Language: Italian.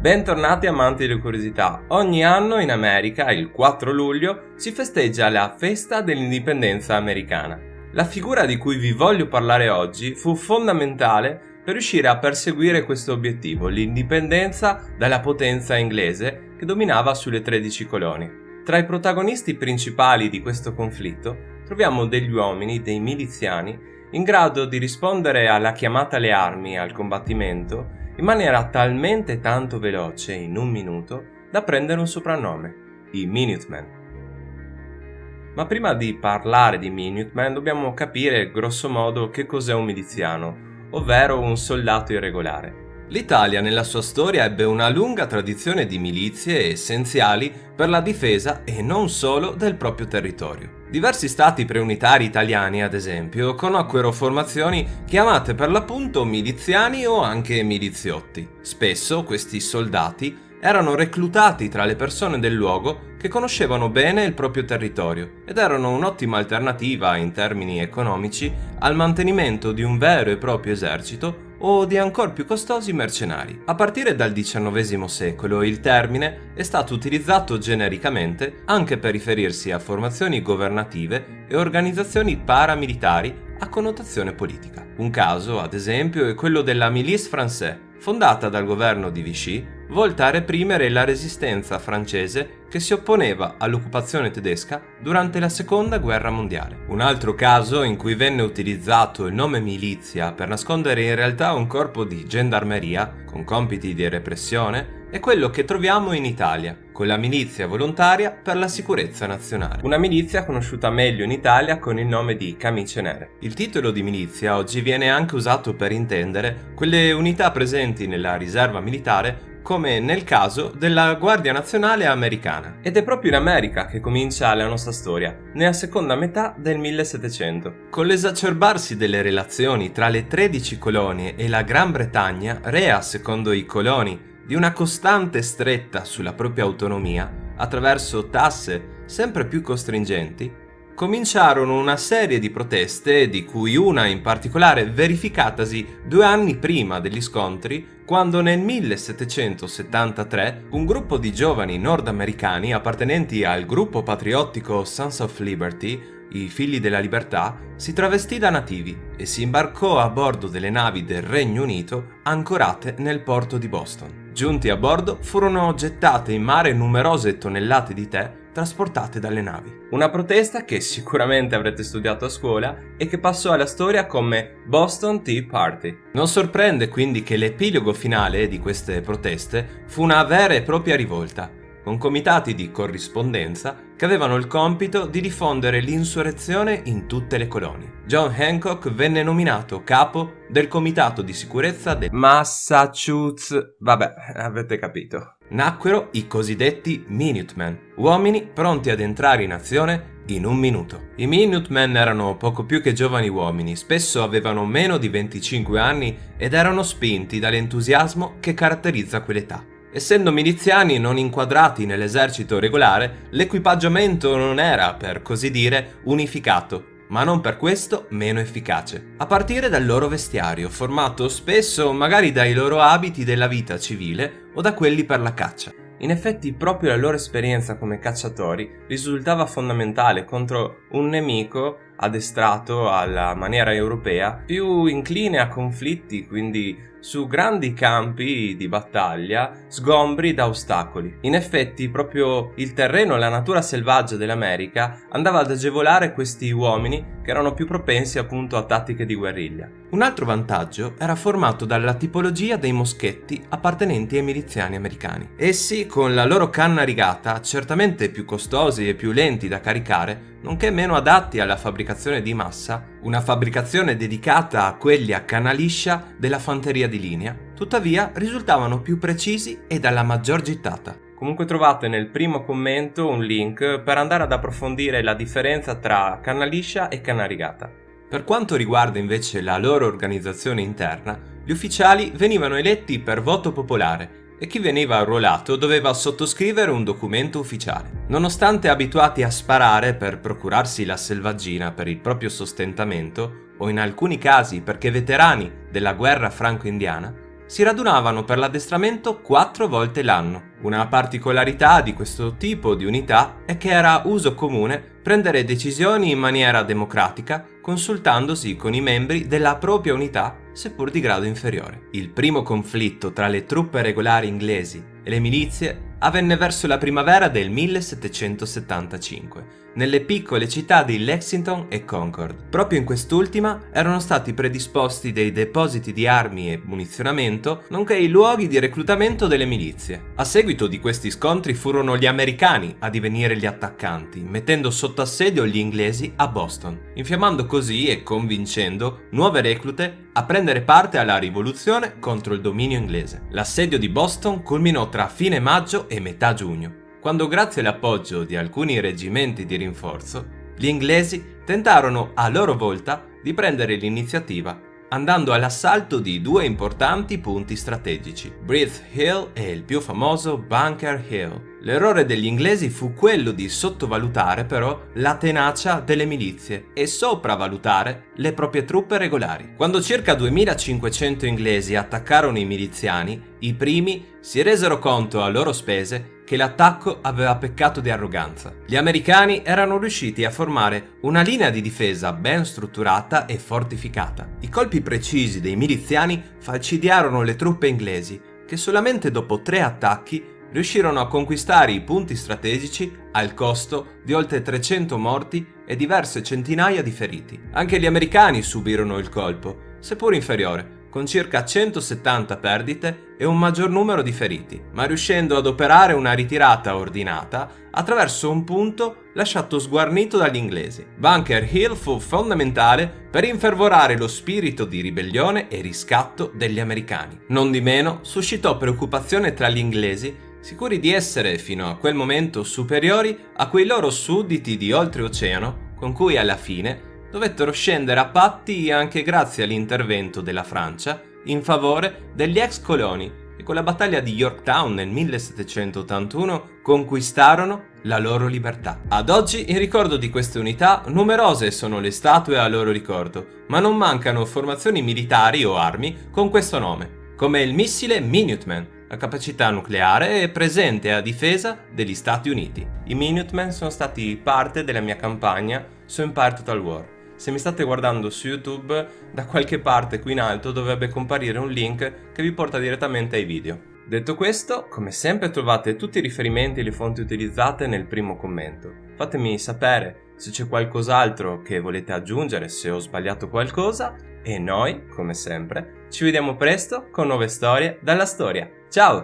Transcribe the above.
Bentornati amanti delle curiosità. Ogni anno in America, il 4 luglio, si festeggia la festa dell'indipendenza americana. La figura di cui vi voglio parlare oggi fu fondamentale per riuscire a perseguire questo obiettivo, l'indipendenza dalla potenza inglese che dominava sulle 13 colonie. Tra i protagonisti principali di questo conflitto troviamo degli uomini, dei miliziani, in grado di rispondere alla chiamata alle armi al combattimento in maniera talmente tanto veloce in un minuto da prendere un soprannome, i Minutemen. Ma prima di parlare di Minutemen dobbiamo capire grosso modo che cos'è un miliziano, ovvero un soldato irregolare. L'Italia nella sua storia ebbe una lunga tradizione di milizie essenziali per la difesa e non solo del proprio territorio. Diversi stati preunitari italiani, ad esempio, conobquero formazioni chiamate per l'appunto miliziani o anche miliziotti. Spesso questi soldati erano reclutati tra le persone del luogo che conoscevano bene il proprio territorio ed erano un'ottima alternativa in termini economici al mantenimento di un vero e proprio esercito o di ancora più costosi mercenari. A partire dal XIX secolo il termine è stato utilizzato genericamente anche per riferirsi a formazioni governative e organizzazioni paramilitari a connotazione politica. Un caso, ad esempio, è quello della Milice Française, fondata dal governo di Vichy volta a reprimere la resistenza francese che si opponeva all'occupazione tedesca durante la seconda guerra mondiale. Un altro caso in cui venne utilizzato il nome milizia per nascondere in realtà un corpo di gendarmeria con compiti di repressione è quello che troviamo in Italia, con la milizia volontaria per la sicurezza nazionale. Una milizia conosciuta meglio in Italia con il nome di Camicie Nere. Il titolo di milizia oggi viene anche usato per intendere quelle unità presenti nella riserva militare come nel caso della Guardia Nazionale americana. Ed è proprio in America che comincia la nostra storia, nella seconda metà del 1700. Con l'esacerbarsi delle relazioni tra le 13 colonie e la Gran Bretagna, rea secondo i coloni di una costante stretta sulla propria autonomia, attraverso tasse sempre più costringenti, cominciarono una serie di proteste, di cui una in particolare verificatasi due anni prima degli scontri, quando nel 1773 un gruppo di giovani nordamericani appartenenti al gruppo patriottico Sons of Liberty i figli della libertà, si travestì da nativi e si imbarcò a bordo delle navi del Regno Unito ancorate nel porto di Boston. Giunti a bordo furono gettate in mare numerose tonnellate di tè trasportate dalle navi. Una protesta che sicuramente avrete studiato a scuola e che passò alla storia come Boston Tea Party. Non sorprende quindi che l'epilogo finale di queste proteste fu una vera e propria rivolta, con comitati di corrispondenza che avevano il compito di diffondere l'insurrezione in tutte le colonie. John Hancock venne nominato capo del comitato di sicurezza del Massachusetts. Vabbè, avete capito. Nacquero i cosiddetti Minutemen, uomini pronti ad entrare in azione in un minuto. I Minutemen erano poco più che giovani uomini, spesso avevano meno di 25 anni ed erano spinti dall'entusiasmo che caratterizza quell'età. Essendo miliziani non inquadrati nell'esercito regolare, l'equipaggiamento non era, per così dire, unificato, ma non per questo meno efficace. A partire dal loro vestiario, formato spesso magari dai loro abiti della vita civile o da quelli per la caccia. In effetti proprio la loro esperienza come cacciatori risultava fondamentale contro un nemico addestrato alla maniera europea, più incline a conflitti, quindi su grandi campi di battaglia sgombri da ostacoli. In effetti, proprio il terreno e la natura selvaggia dell'America andava ad agevolare questi uomini che erano più propensi appunto a tattiche di guerriglia. Un altro vantaggio era formato dalla tipologia dei moschetti appartenenti ai miliziani americani. Essi, con la loro canna rigata, certamente più costosi e più lenti da caricare, nonché meno adatti alla fabbricazione di massa, una fabbricazione dedicata a quelli a canna liscia della fanteria di linea, tuttavia risultavano più precisi e dalla maggior gittata. Comunque trovate nel primo commento un link per andare ad approfondire la differenza tra canna liscia e canna rigata. Per quanto riguarda invece la loro organizzazione interna, gli ufficiali venivano eletti per voto popolare e chi veniva arruolato doveva sottoscrivere un documento ufficiale. Nonostante abituati a sparare per procurarsi la selvaggina per il proprio sostentamento, o in alcuni casi perché veterani della guerra franco-indiana, si radunavano per l'addestramento quattro volte l'anno. Una particolarità di questo tipo di unità è che era uso comune prendere decisioni in maniera democratica consultandosi con i membri della propria unità seppur di grado inferiore. Il primo conflitto tra le truppe regolari inglesi e le milizie avvenne verso la primavera del 1775, nelle piccole città di Lexington e Concord. Proprio in quest'ultima erano stati predisposti dei depositi di armi e munizionamento, nonché i luoghi di reclutamento delle milizie. A seguito di questi scontri furono gli americani a divenire gli attaccanti, mettendo sotto assedio gli inglesi a Boston, infiammando così e convincendo nuove reclute a prendere parte alla rivoluzione contro il dominio inglese. L'assedio di Boston culminò tra fine maggio e metà giugno, quando grazie all'appoggio di alcuni reggimenti di rinforzo, gli inglesi tentarono a loro volta di prendere l'iniziativa andando all'assalto di due importanti punti strategici, Breath Hill e il più famoso Bunker Hill. L'errore degli inglesi fu quello di sottovalutare però la tenacia delle milizie e sopravvalutare le proprie truppe regolari. Quando circa 2500 inglesi attaccarono i miliziani, i primi si resero conto a loro spese che l'attacco aveva peccato di arroganza. Gli americani erano riusciti a formare una linea di difesa ben strutturata e fortificata. I colpi precisi dei miliziani falcidiarono le truppe inglesi, che solamente dopo tre attacchi riuscirono a conquistare i punti strategici al costo di oltre 300 morti e diverse centinaia di feriti. Anche gli americani subirono il colpo, seppur inferiore, con circa 170 perdite e un maggior numero di feriti, ma riuscendo ad operare una ritirata ordinata attraverso un punto lasciato sguarnito dagli inglesi. Bunker Hill fu fondamentale per infervorare lo spirito di ribellione e riscatto degli americani. Non di meno suscitò preoccupazione tra gli inglesi sicuri di essere fino a quel momento superiori a quei loro sudditi di oltreoceano con cui alla fine dovettero scendere a patti anche grazie all'intervento della Francia in favore degli ex coloni e con la battaglia di Yorktown nel 1781 conquistarono la loro libertà. Ad oggi, in ricordo di queste unità, numerose sono le statue a loro ricordo, ma non mancano formazioni militari o armi con questo nome, come il missile Minuteman, la capacità nucleare è presente a difesa degli Stati Uniti. I Minutemen sono stati parte della mia campagna su Empire Total War se mi state guardando su YouTube, da qualche parte qui in alto dovrebbe comparire un link che vi porta direttamente ai video. Detto questo, come sempre trovate tutti i riferimenti e le fonti utilizzate nel primo commento. Fatemi sapere se c'è qualcos'altro che volete aggiungere, se ho sbagliato qualcosa e noi, come sempre, ci vediamo presto con nuove storie dalla storia. Tchau!